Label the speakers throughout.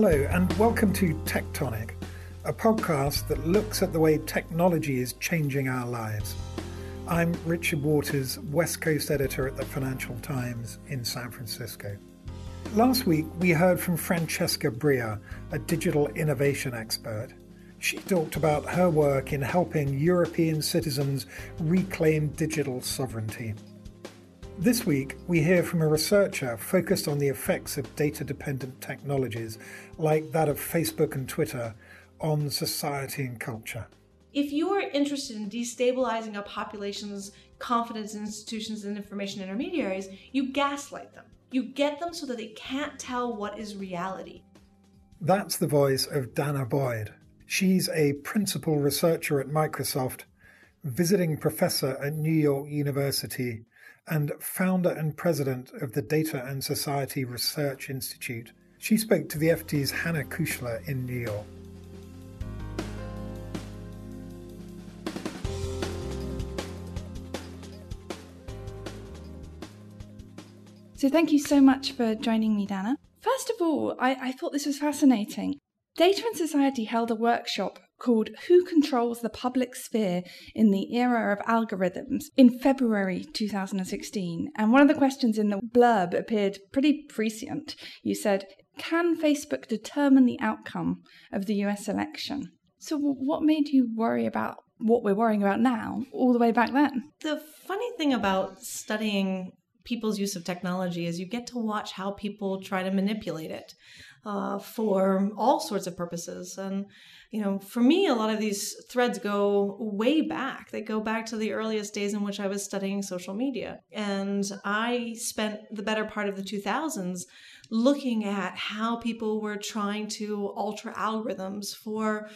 Speaker 1: Hello, and welcome to Tectonic, a podcast that looks at the way technology is changing our lives. I'm Richard Waters, West Coast editor at the Financial Times in San Francisco. Last week, we heard from Francesca Bria, a digital innovation expert. She talked about her work in helping European citizens reclaim digital sovereignty. This week, we hear from a researcher focused on the effects of data dependent technologies, like that of Facebook and Twitter, on society and culture.
Speaker 2: If you are interested in destabilizing a population's confidence in institutions and information intermediaries, you gaslight them. You get them so that they can't tell what is reality.
Speaker 1: That's the voice of Danah Boyd. She's a principal researcher at Microsoft, visiting professor at New York University, and founder and president of the Data and Society Research Institute. She spoke to the FT's Hannah Kuchler in New York.
Speaker 3: So, thank you so much for joining me, Danah. First of all, I, I thought this was fascinating. Data and Society held a workshop called Who Controls the Public Sphere in the Era of Algorithms in February 2016. And one of the questions in the blurb appeared pretty prescient. You said, Can Facebook determine the outcome of the US election? So, what made you worry about what we're worrying about now all the way back then?
Speaker 2: The funny thing about studying people's use of technology is you get to watch how people try to manipulate it uh, for all sorts of purposes. And, you know, for me, a lot of these threads go way back. They go back to the earliest days in which I was studying social media. And I spent the better part of the 2000s looking at how people were trying to alter algorithms for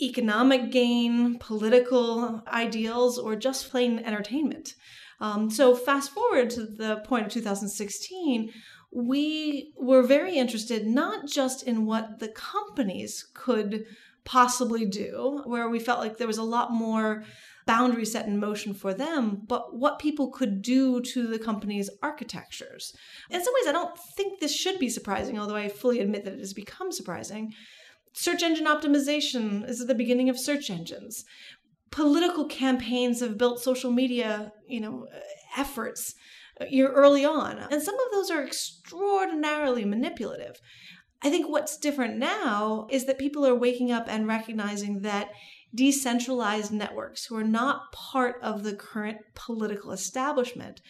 Speaker 2: economic gain, political ideals, or just plain entertainment. Um, so, fast forward to the point of 2016, we were very interested not just in what the companies could possibly do, where we felt like there was a lot more boundary set in motion for them, but what people could do to the company's architectures. In some ways, I don't think this should be surprising, although I fully admit that it has become surprising. Search engine optimization is at the beginning of search engines. Political campaigns have built social media, you know, efforts uh, you're early on. And some of those are extraordinarily manipulative. I think what's different now is that people are waking up and recognizing that decentralized networks who are not part of the current political establishment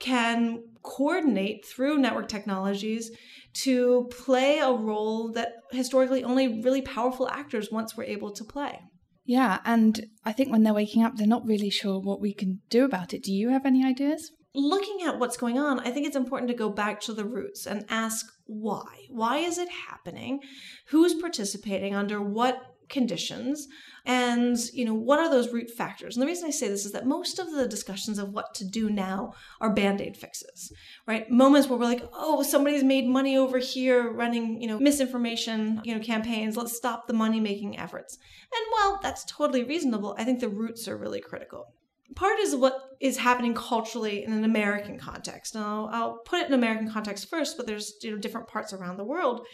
Speaker 2: can coordinate through network technologies to play a role that historically only really powerful actors once were able to play.
Speaker 3: Yeah, and I think when they're waking up, they're not really sure what we can do about it. Do you have any ideas?
Speaker 2: Looking at what's going on, I think it's important to go back to the roots and ask why. Why is it happening? Who's participating under what conditions? And, you know, what are those root factors? And the reason I say this is that most of the discussions of what to do now are band-aid fixes, right? Moments where we're like, oh, somebody's made money over here running, you know, misinformation, you know, campaigns. Let's stop the money-making efforts. And while that's totally reasonable, I think the roots are really critical part is what is happening culturally in an American context. Now, I'll put it in American context first, but there's you know different parts around the world.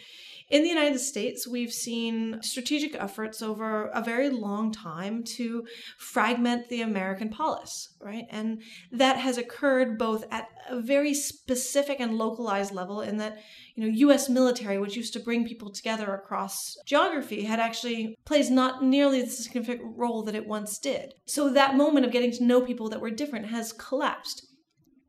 Speaker 2: In the United States, we've seen strategic efforts over a very long time to fragment the American polis, right? And that has occurred both at a very specific and localized level in that, you know, US military, which used to bring people together across geography, had actually plays not nearly the significant role that it once did. So that moment of getting to know people that were different has collapsed.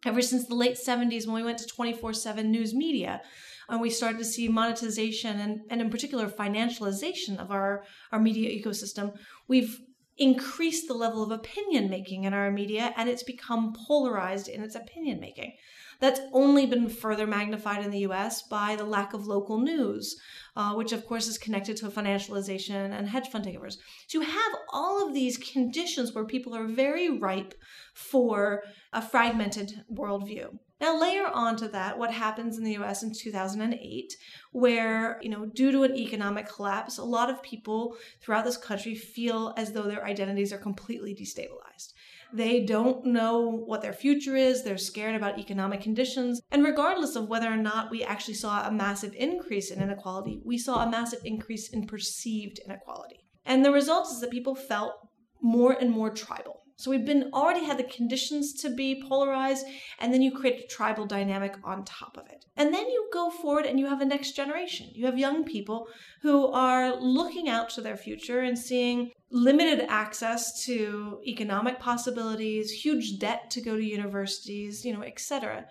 Speaker 2: Ever since the late 70s when we went to 24/7 news media, and we started to see monetization and, and in particular financialization of our, our media ecosystem, we've increased the level of opinion making in our media and it's become polarized in its opinion making. That's only been further magnified in the US by the lack of local news, uh, which of course is connected to financialization and hedge fund takeovers. So you have all of these conditions where people are very ripe for a fragmented worldview. Now layer onto that what happens in the US in 2008 where, you know, due to an economic collapse, a lot of people throughout this country feel as though their identities are completely destabilized. They don't know what their future is. They're scared about economic conditions. And regardless of whether or not we actually saw a massive increase in inequality, we saw a massive increase in perceived inequality. And the result is that people felt more and more tribal. So we've been already had the conditions to be polarized, and then you create a tribal dynamic on top of it. And then you go forward and you have a next generation. You have young people who are looking out to their future and seeing limited access to economic possibilities, huge debt to go to universities, you know, etc.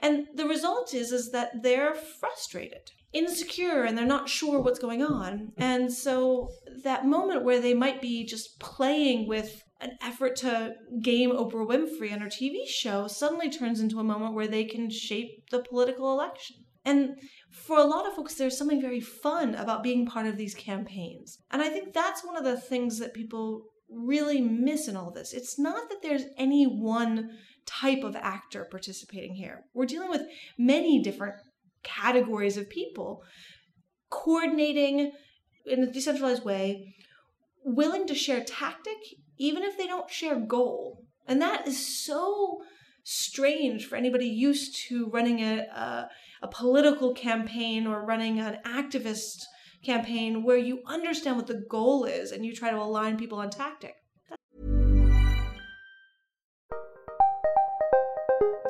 Speaker 2: And the result is is that they're frustrated insecure and they're not sure what's going on. And so that moment where they might be just playing with an effort to game Oprah Winfrey on her TV show suddenly turns into a moment where they can shape the political election. And for a lot of folks, there's something very fun about being part of these campaigns. And I think that's one of the things that people really miss in all this. It's not that there's any one type of actor participating here. We're dealing with many different categories of people coordinating in a decentralized way, willing to share tactic, even if they don't share goal. And that is so strange for anybody used to running a, a, a political campaign or running an activist campaign where you understand what the goal is and you try to align people on tactic.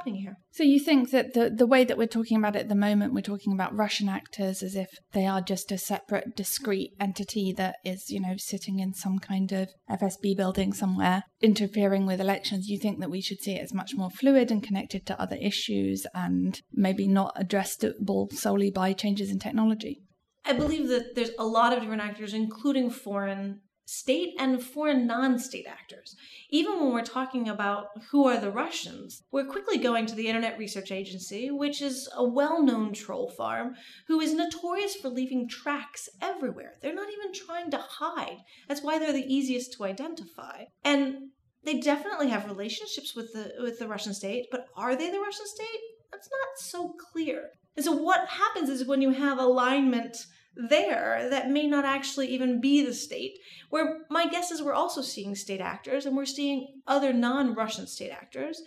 Speaker 2: happening here.
Speaker 3: So you think that the the way that we're talking about it at the moment, we're talking about Russian actors as if they are just a separate, discrete entity that is, you know, sitting in some kind of FSB building somewhere, interfering with elections. You think that we should see it as much more fluid and connected to other issues, and maybe not addressable solely by changes in technology.
Speaker 2: I believe that there's a lot of different actors, including foreign state and foreign non state actors. Even when we're talking about who are the Russians, we're quickly going to the Internet Research Agency, which is a well known troll farm who is notorious for leaving tracks everywhere. They're not even trying to hide. That's why they're the easiest to identify. And they definitely have relationships with the with the Russian state, but are they the Russian state? That's not so clear. And so what happens is when you have alignment there that may not actually even be the state. Where my guess is we're also seeing state actors and we're seeing other non Russian state actors,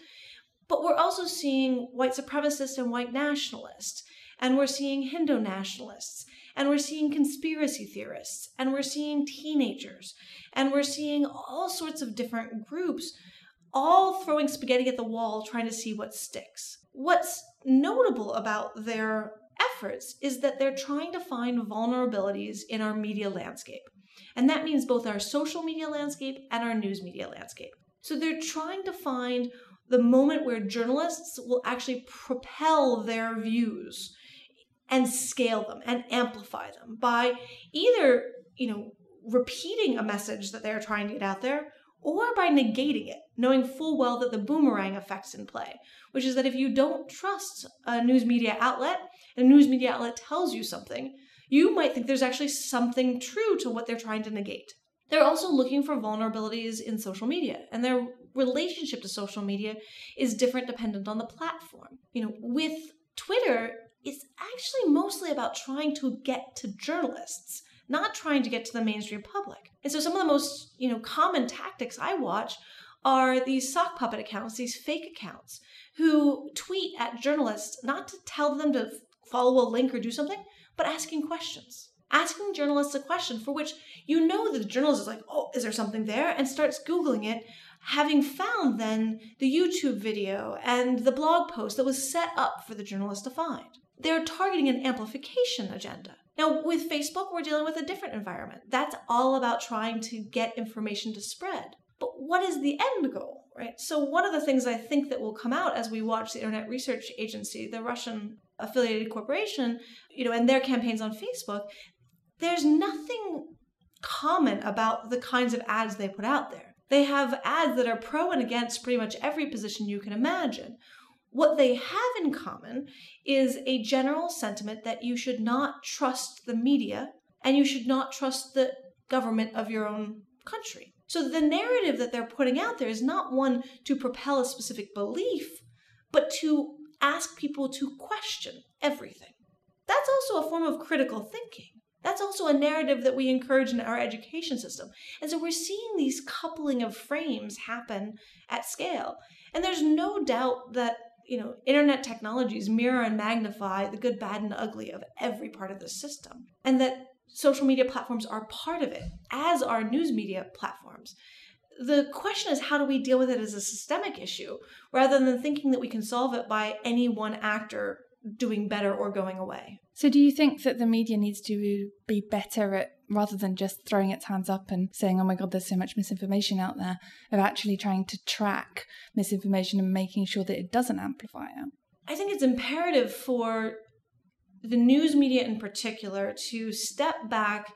Speaker 2: but we're also seeing white supremacists and white nationalists, and we're seeing Hindu nationalists, and we're seeing conspiracy theorists, and we're seeing teenagers, and we're seeing all sorts of different groups all throwing spaghetti at the wall trying to see what sticks. What's notable about their efforts is that they're trying to find vulnerabilities in our media landscape. And that means both our social media landscape and our news media landscape. So they're trying to find the moment where journalists will actually propel their views and scale them and amplify them by either, you know, repeating a message that they're trying to get out there or by negating it, knowing full well that the boomerang effect's in play, which is that if you don't trust a news media outlet, and a news media outlet tells you something, you might think there's actually something true to what they're trying to negate. They're also looking for vulnerabilities in social media, and their relationship to social media is different dependent on the platform. You know, with Twitter, it's actually mostly about trying to get to journalists, not trying to get to the mainstream public. And so some of the most, you know, common tactics I watch are these sock puppet accounts, these fake accounts, who tweet at journalists not to tell them to follow a link or do something, but asking questions. Asking journalists a question for which you know that the journalist is like, oh, is there something there? And starts Googling it, having found then the YouTube video and the blog post that was set up for the journalist to find. They're targeting an amplification agenda. Now, with Facebook, we're dealing with a different environment. That's all about trying to get information to spread. But what is the end goal, right? So, one of the things I think that will come out as we watch the Internet Research Agency, the Russian affiliated corporation, you know, and their campaigns on Facebook, there's nothing common about the kinds of ads they put out there. They have ads that are pro and against pretty much every position you can imagine. What they have in common is a general sentiment that you should not trust the media and you should not trust the government of your own country. So the narrative that they're putting out there is not one to propel a specific belief, but to ask people to question everything. That's also a form of critical thinking. That's also a narrative that we encourage in our education system. And so we're seeing these coupling of frames happen at scale. And there's no doubt that you know, internet technologies mirror and magnify the good, bad, and ugly of every part of the system. And that social media platforms are part of it, as are news media platforms. The question is, how do we deal with it as a systemic issue rather than thinking that we can solve it by any one actor doing better or going away?
Speaker 3: So, do you think that the media needs to be better at, rather than just throwing its hands up and saying, oh my God, there's so much misinformation out there, of actually trying to track misinformation and making sure that it doesn't amplify it?
Speaker 2: I think it's imperative for the news media in particular to step back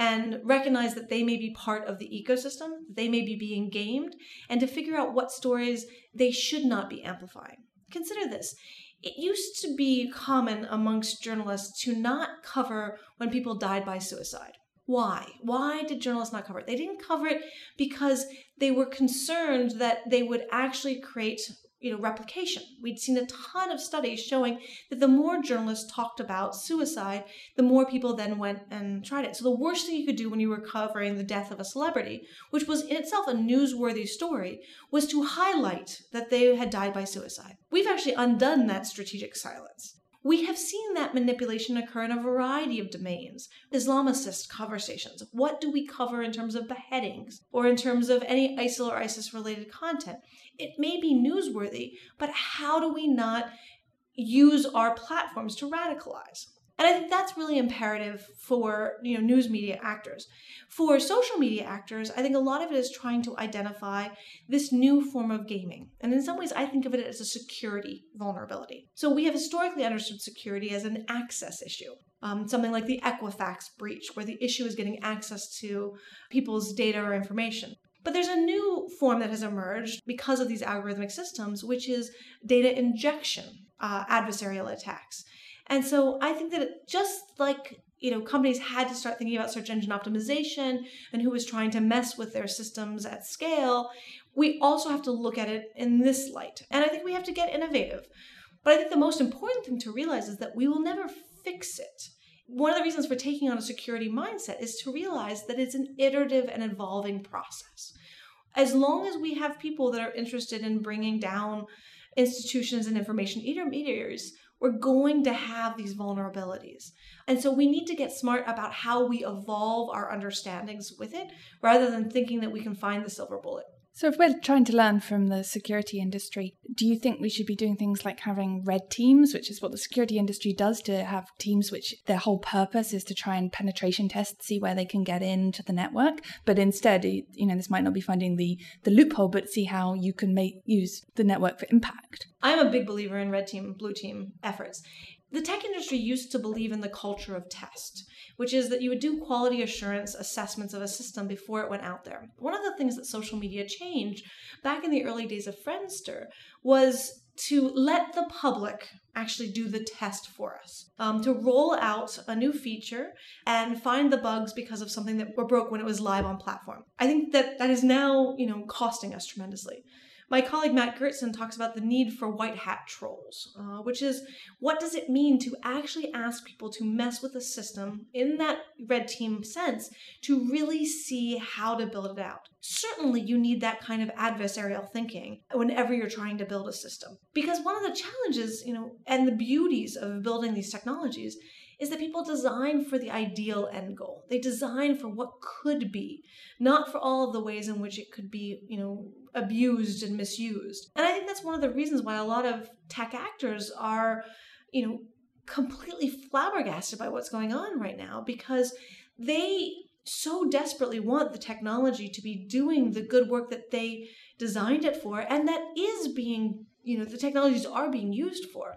Speaker 2: and recognize that they may be part of the ecosystem, they may be being gamed, and to figure out what stories they should not be amplifying. Consider this it used to be common amongst journalists to not cover when people died by suicide. Why? Why did journalists not cover it? They didn't cover it because they were concerned that they would actually create you know replication. We'd seen a ton of studies showing that the more journalists talked about suicide the more people then went and tried it. So the worst thing you could do when you were covering the death of a celebrity which was in itself a newsworthy story was to highlight that they had died by suicide. We've actually undone that strategic silence we have seen that manipulation occur in a variety of domains. Islamicist conversations. What do we cover in terms of beheadings or in terms of any ISIL or ISIS related content? It may be newsworthy, but how do we not use our platforms to radicalize? And I think that's really imperative for you know news media actors. For social media actors, I think a lot of it is trying to identify this new form of gaming. And in some ways, I think of it as a security vulnerability. So we have historically understood security as an access issue. Um, something like the Equifax breach, where the issue is getting access to people's data or information. But there's a new form that has emerged because of these algorithmic systems, which is data injection uh, adversarial attacks. And so I think that just like you know companies had to start thinking about search engine optimization and who was trying to mess with their systems at scale, we also have to look at it in this light. And I think we have to get innovative. But I think the most important thing to realize is that we will never fix it. One of the reasons for taking on a security mindset is to realize that it's an iterative and evolving process. As long as we have people that are interested in bringing down institutions and information intermediaries, we're going to have these vulnerabilities. And so we need to get smart about how we evolve our understandings with it rather than thinking that we can find the silver bullet.
Speaker 3: So, if we're trying to learn from the security industry, do you think we should be doing things like having red teams, which is what the security industry does to have teams which their whole purpose is to try and penetration test, see where they can get into the network? But instead, you know, this might not be finding the, the loophole, but see how you can make use the network for impact.
Speaker 2: I'm a big believer in red team, blue team efforts. The tech industry used to believe in the culture of test, which is that you would do quality assurance assessments of a system before it went out there. One of the things that social media changed back in the early days of Friendster was to let the public actually do the test for us, um, to roll out a new feature and find the bugs because of something that broke when it was live on platform. I think that that is now, you know, costing us tremendously. My colleague Matt Goerzen talks about the need for white hat trolls, uh, which is what does it mean to actually ask people to mess with the system in that red team sense to really see how to build it out. Certainly, you need that kind of adversarial thinking whenever you're trying to build a system. Because one of the challenges, you know, and the beauties of building these technologies is that people design for the ideal end goal. They design for what could be, not for all of the ways in which it could be, you know, abused and misused. And I think that's one of the reasons why a lot of tech actors are, you know, completely flabbergasted by what's going on right now because they so desperately want the technology to be doing the good work that they designed it for and that is being you know the technologies are being used for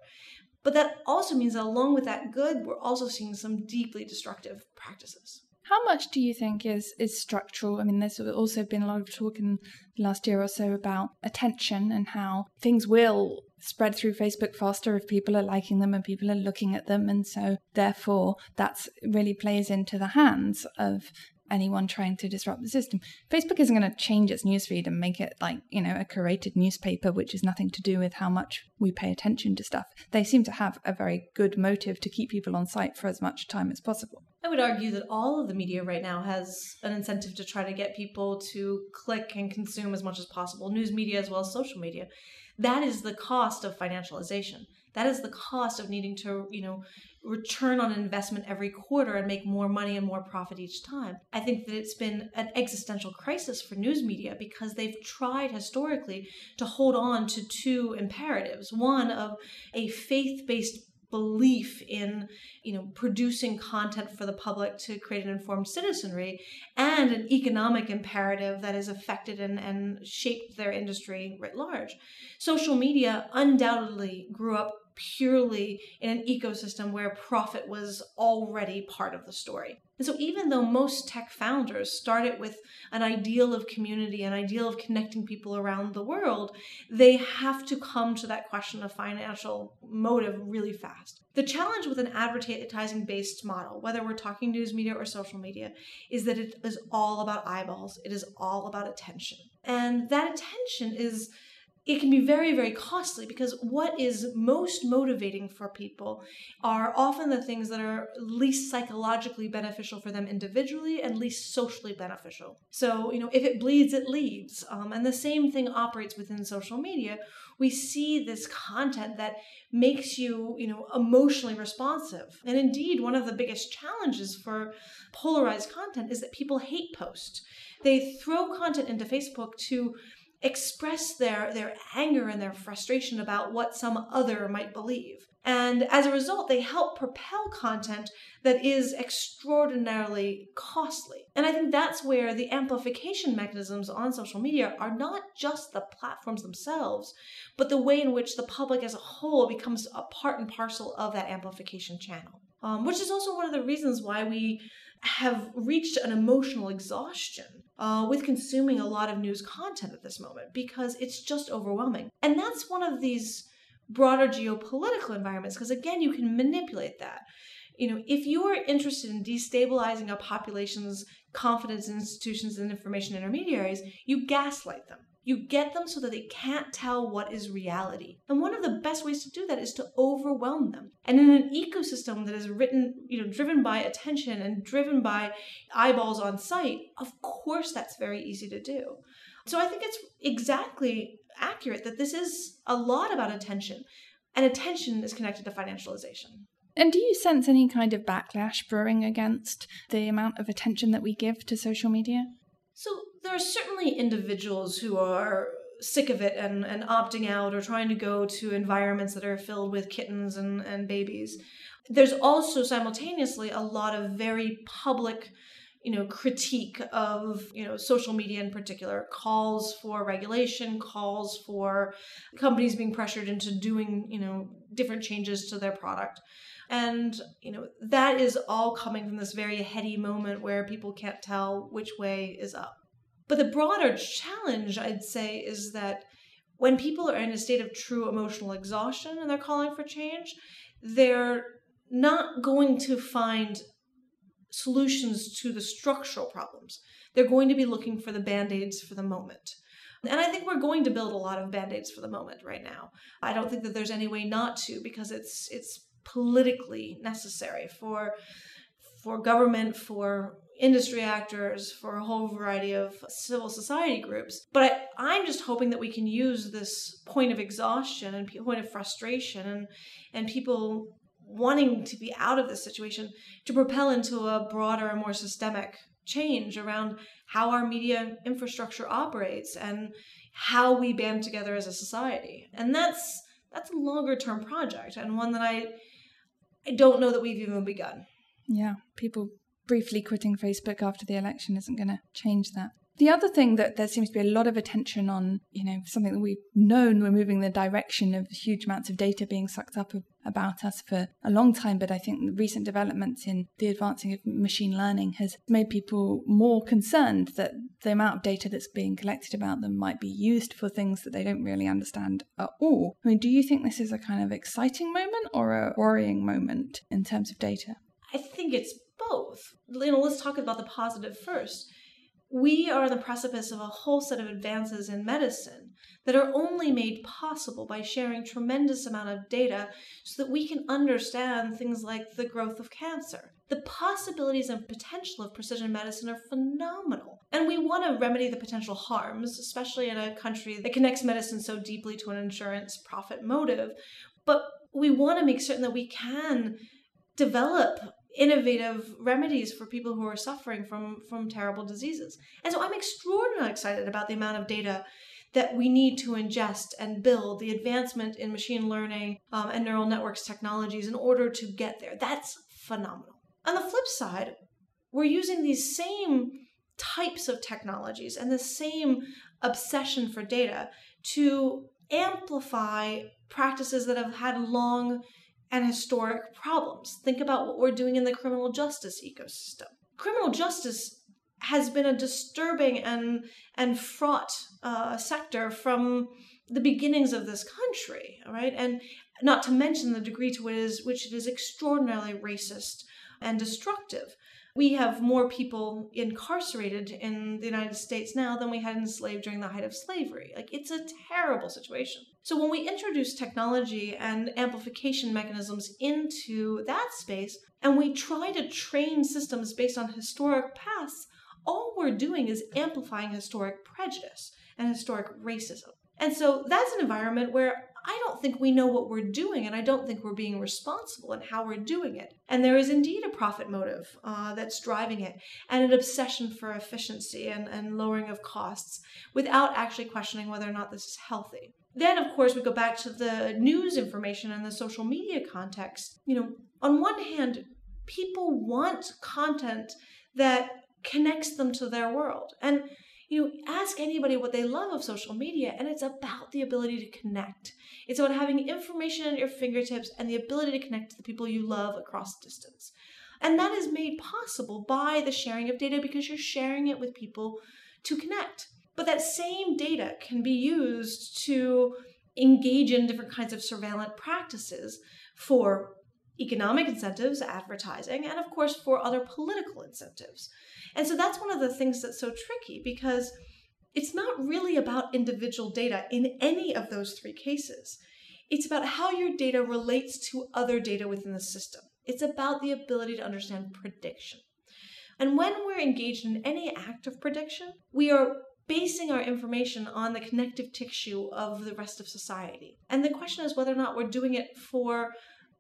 Speaker 2: but that also means that along with that good, we're also seeing some deeply destructive practices.
Speaker 3: How much do you think is is structural? I mean, there's also been a lot of talk in the last year or so about attention and how things will spread through Facebook faster if people are liking them and people are looking at them, and so therefore that's really plays into the hands of anyone trying to disrupt the system. Facebook isn't going to change its newsfeed and make it like, you know, a curated newspaper, which is nothing to do with how much we pay attention to stuff. They seem to have a very good motive to keep people on site for as much time as possible.
Speaker 2: I would argue that all of the media right now has an incentive to try to get people to click and consume as much as possible, news media as well as social media. That is the cost of financialization. That is the cost of needing to, you know, return on investment every quarter and make more money and more profit each time. I think that it's been an existential crisis for news media because they've tried historically to hold on to two imperatives. One of a faith-based belief in you know producing content for the public to create an informed citizenry and an economic imperative that has affected and, and shaped their industry writ large social media undoubtedly grew up purely in an ecosystem where profit was already part of the story. And so, even though most tech founders started with an ideal of community, an ideal of connecting people around the world, they have to come to that question of financial motive really fast. The challenge with an advertising based model, whether we're talking news media or social media, is that it is all about eyeballs, it is all about attention. And that attention is it can be very, very costly because what is most motivating for people are often the things that are least psychologically beneficial for them individually and least socially beneficial. So, you know, if it bleeds, it leads. Um, and the same thing operates within social media. We see this content that makes you, you know, emotionally responsive. And indeed, one of the biggest challenges for polarized content is that people hate post. They throw content into Facebook to express their, their anger and their frustration about what some other might believe. And as a result, they help propel content that is extraordinarily costly. And I think that's where the amplification mechanisms on social media are not just the platforms themselves, but the way in which the public as a whole becomes a part and parcel of that amplification channel. Um, which is also one of the reasons why we have reached an emotional exhaustion uh, with consuming a lot of news content at this moment because it's just overwhelming. And that's one of these broader geopolitical environments because, again, you can manipulate that. You know, if you are interested in destabilizing a population's confidence in institutions and information intermediaries, you gaslight them. You get them so that they can't tell what is reality. And one of the best ways to do that is to overwhelm them. And in an ecosystem that is written, you know, driven by attention and driven by eyeballs on site, of course that's very easy to do. So I think it's exactly accurate that this is a lot about attention. And attention is connected to financialization.
Speaker 3: And do you sense any kind of backlash brewing against the amount of attention that we give to social media?
Speaker 2: So there are certainly individuals who are sick of it and, and opting out or trying to go to environments that are filled with kittens and, and babies. There's also simultaneously a lot of very public you know critique of you know social media in particular. Calls for regulation calls for companies being pressured into doing you know different changes to their product. And you know that is all coming from this very heady moment where people can't tell which way is up but the broader challenge, I'd say, is that when people are in a state of true emotional exhaustion and they're calling for change, they're not going to find solutions to the structural problems. They're going to be looking for the band aids for the moment. And I think we're going to build a lot of band aids for the moment right now. I don't think that there's any way not to because it's it's politically necessary for for government, for industry actors, for a whole variety of civil society groups. But I, am just hoping that we can use this point of exhaustion and point of frustration and, and people wanting to be out of this situation to propel into a broader and more systemic change around how our media infrastructure operates and how we band together as a society. And that's that's a longer term project and one that I I don't know that we've even begun.
Speaker 3: Yeah, people briefly quitting Facebook after the election isn't going to change that. The other thing that there seems to be a lot of attention on, you know, something that we've known we're moving in the direction of huge amounts of data being sucked up about us for a long time, but I think the recent developments in the advancing of machine learning has made people more concerned that the amount of data that's being collected about them might be used for things that they don't really understand at all. I mean, do you think this is a kind of exciting moment or a worrying moment in terms of data?
Speaker 2: I think it's both. You know, let's talk about the positive first we are on the precipice of a whole set of advances in medicine that are only made possible by sharing tremendous amount of data so that we can understand things like the growth of cancer. The possibilities and potential of precision medicine are phenomenal. And we want to remedy the potential harms, especially in a country that connects medicine so deeply to an insurance profit motive. But we want to make certain that we can develop innovative remedies for people who are suffering from from terrible diseases. And so I'm extraordinarily excited about the amount of data that we need to ingest and build the advancement in machine learning um, and neural networks technologies in order to get there. That's phenomenal. On the flip side, we're using these same types of technologies and the same obsession for data to amplify practices that have had long and historic problems. Think about what we're doing in the criminal justice ecosystem. Criminal justice has been a disturbing and and fraught uh, sector from the beginnings of this country, right? And not to mention the degree to which it is, which it is extraordinarily racist and destructive we have more people incarcerated in the United States now than we had enslaved during the height of slavery. Like, it's a terrible situation. So, when we introduce technology and amplification mechanisms into that space, and we try to train systems based on historic pasts, all we're doing is amplifying historic prejudice and historic racism. And so that's an environment where I don't think we know what we're doing, and I don't think we're being responsible in how we're doing it. And there is indeed a profit motive uh, that's driving it, and an obsession for efficiency and, and lowering of costs without actually questioning whether or not this is healthy. Then, of course, we go back to the news information and the social media context. You know, on one hand, people want content that connects them to their world. And you know, ask anybody what they love of social media, and it's about the ability to connect. It's about having information at your fingertips and the ability to connect to the people you love across distance. And that is made possible by the sharing of data because you're sharing it with people to connect. But that same data can be used to engage in different kinds of surveillance practices for economic incentives, advertising, and of course for other political incentives. And so that's one of the things that's so tricky because it's not really about individual data in any of those three cases. It's about how your data relates to other data within the system. It's about the ability to understand prediction. And when we're engaged in any act of prediction, we are basing our information on the connective tissue of the rest of society. And the question is whether or not we're doing it for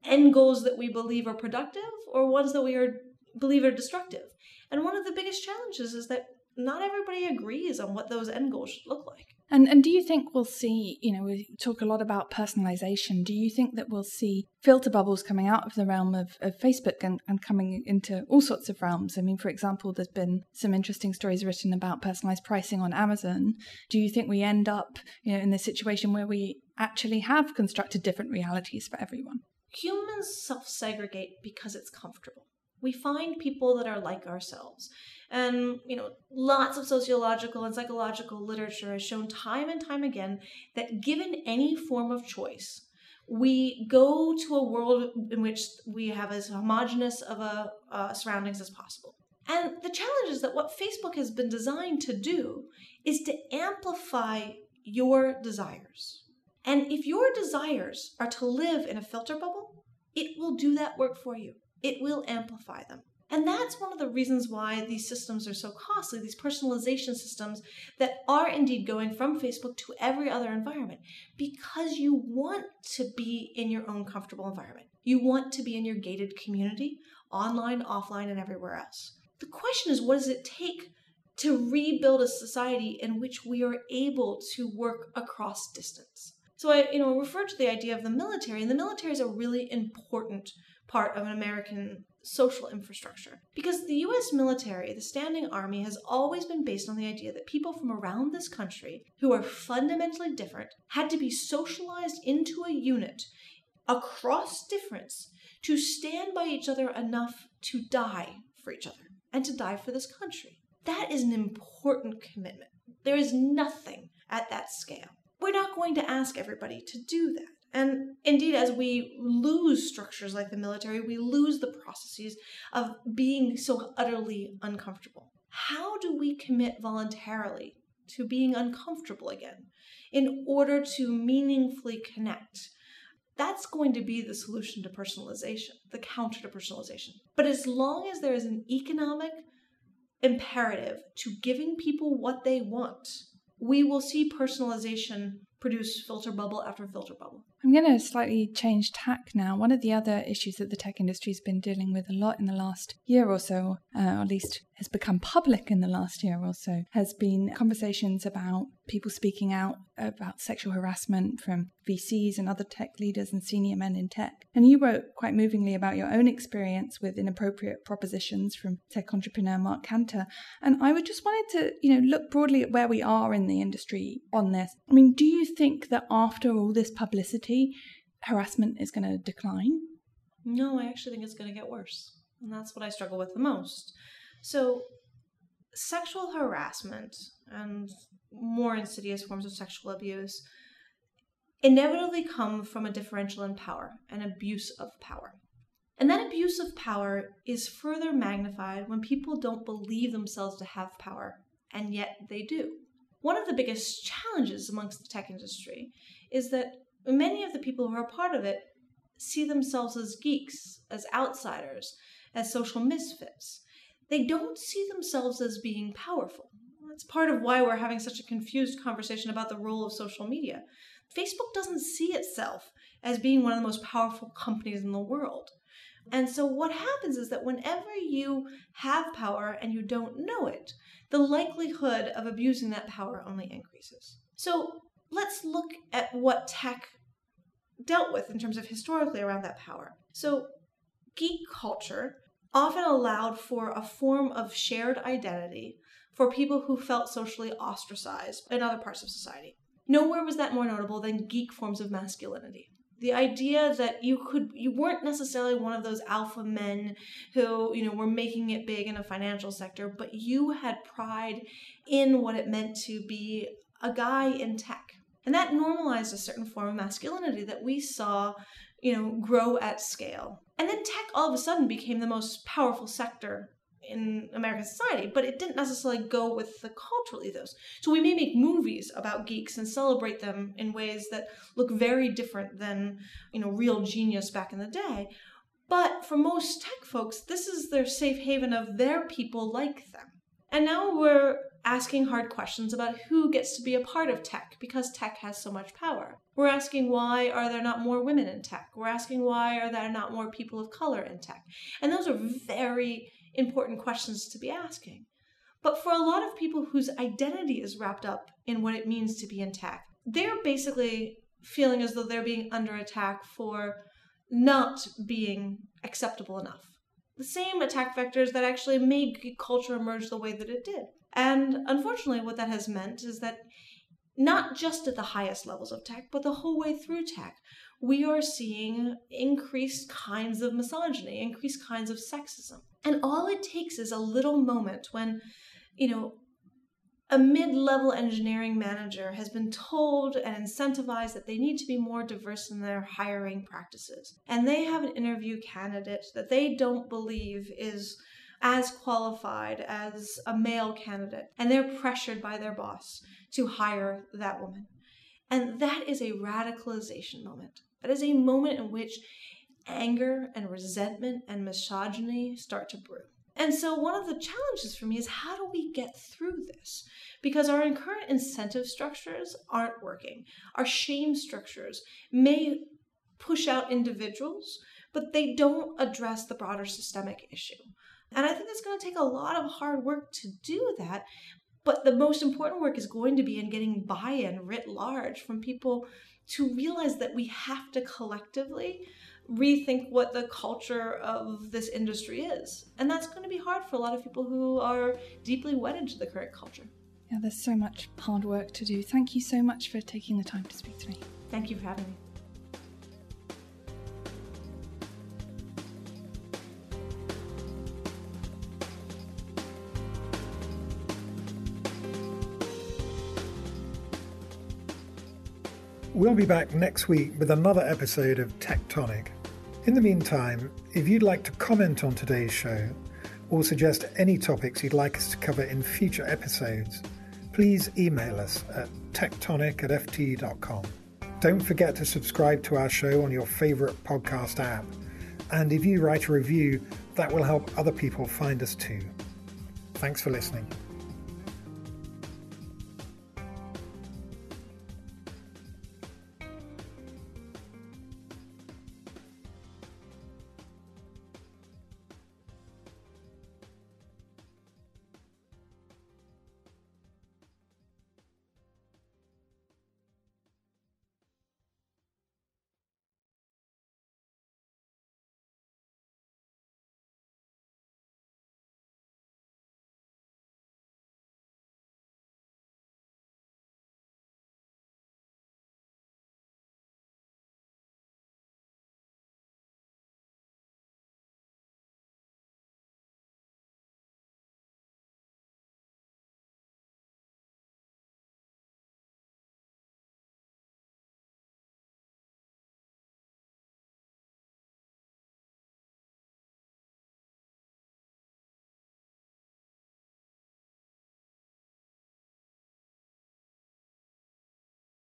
Speaker 2: end goals that we believe are productive or ones that we are believe are destructive. And one of the biggest challenges is that not everybody agrees on what those end goals should look like.
Speaker 3: And and do you think we'll see, you know, we talk a lot about personalization. Do you think that we'll see filter bubbles coming out of the realm of, of Facebook and, and coming into all sorts of realms? I mean, for example, there's been some interesting stories written about personalized pricing on Amazon. Do you think we end up, you know, in this situation where we actually have constructed different realities for everyone?
Speaker 2: Humans self segregate because it's comfortable we find people that are like ourselves. And, you know, lots of sociological and psychological literature has shown time and time again that given any form of choice, we go to a world in which we have as homogenous of a uh, surroundings as possible. And the challenge is that what Facebook has been designed to do is to amplify your desires. And if your desires are to live in a filter bubble, it will do that work for you it will amplify them. And that's one of the reasons why these systems are so costly, these personalization systems that are indeed going from Facebook to every other environment, because you want to be in your own comfortable environment. You want to be in your gated community, online, offline, and everywhere else. The question is what does it take to rebuild a society in which we are able to work across distance? So I, you know, refer to the idea of the military, and the military is a really important part of an American social infrastructure. Because the US military, the standing army, has always been based on the idea that people from around this country who are fundamentally different had to be socialized into a unit across difference to stand by each other enough to die for each other and to die for this country. That is an important commitment. There is nothing at that scale. We're not going to ask everybody to do that. And indeed, as we lose structures like the military, we lose the processes of being so utterly uncomfortable. How do we commit voluntarily to being uncomfortable again in order to meaningfully connect? That's going to be the solution to personalization, the counter to personalization. But as long as there is an economic imperative to giving people what they want, we will see personalization produce filter bubble after filter bubble.
Speaker 3: I'm going to slightly change tack now. One of the other issues that the tech industry has been dealing with a lot in the last year or so, uh, or at least has become public in the last year or so, has been conversations about people speaking out about sexual harassment from VCs and other tech leaders and senior men in tech. And you wrote quite movingly about your own experience with inappropriate propositions from tech entrepreneur Mark Cantor. And I would just wanted to, you know, look broadly at where we are in the industry on this. I mean, do you think that after all this publicity, harassment is going to decline?
Speaker 2: No, I actually think it's going to get worse. And that's what I struggle with the most. So, sexual harassment and more insidious forms of sexual abuse inevitably come from a differential in power, an abuse of power. And that abuse of power is further magnified when people don't believe themselves to have power, and yet they do. One of the biggest challenges amongst the tech industry is that many of the people who are part of it see themselves as geeks, as outsiders, as social misfits. They don't see themselves as being powerful. That's part of why we're having such a confused conversation about the role of social media. Facebook doesn't see itself as being one of the most powerful companies in the world. And so, what happens is that whenever you have power and you don't know it, the likelihood of abusing that power only increases. So, let's look at what tech dealt with in terms of historically around that power. So, geek culture often allowed for a form of shared identity for people who felt socially ostracized in other parts of society. Nowhere was that more notable than geek forms of masculinity. The idea that you could you weren't necessarily one of those alpha men who, you know, were making it big in a financial sector, but you had pride in what it meant to be a guy in tech and that normalized a certain form of masculinity that we saw, you know, grow at scale. And then tech all of a sudden became the most powerful sector in American society, but it didn't necessarily go with the cultural ethos. So we may make movies about geeks and celebrate them in ways that look very different than, you know, real genius back in the day. But for most tech folks, this is their safe haven of their people like them. And now we're asking hard questions about who gets to be a part of tech because tech has so much power. We're asking why are there not more women in tech? We're asking why are there not more people of color in tech? And those are very important questions to be asking. But for a lot of people whose identity is wrapped up in what it means to be in tech, they're basically feeling as though they're being under attack for not being acceptable enough. The same attack vectors that actually made culture emerge the way that it did. And unfortunately, what that has meant is that not just at the highest levels of tech, but the whole way through tech, we are seeing increased kinds of misogyny, increased kinds of sexism. And all it takes is a little moment when, you know, a mid level engineering manager has been told and incentivized that they need to be more diverse in their hiring practices. And they have an interview candidate that they don't believe is as qualified as a male candidate, and they're pressured by their boss to hire that woman. And that is a radicalization moment. That is a moment in which anger and resentment and misogyny start to brew. And so, one of the challenges for me is how do we get through this? Because our current incentive structures aren't working. Our shame structures may push out individuals, but they don't address the broader systemic issue. And I think it's going to take a lot of hard work to do that. But the most important work is going to be in getting buy in writ large from people to realize that we have to collectively rethink what the culture of this industry is. And that's going to be hard for a lot of people who are deeply wedded to the current culture.
Speaker 3: Yeah, there's so much hard work to do. Thank you so much for taking the time to speak to me.
Speaker 2: Thank you for having me.
Speaker 1: We'll be back next week with another episode of Tectonic. In the meantime, if you'd like to comment on today's show or suggest any topics you'd like us to cover in future episodes, please email us at tectonic at ft.com. Don't forget to subscribe to our show on your favourite podcast app. And if you write a review, that will help other people find us too. Thanks for listening.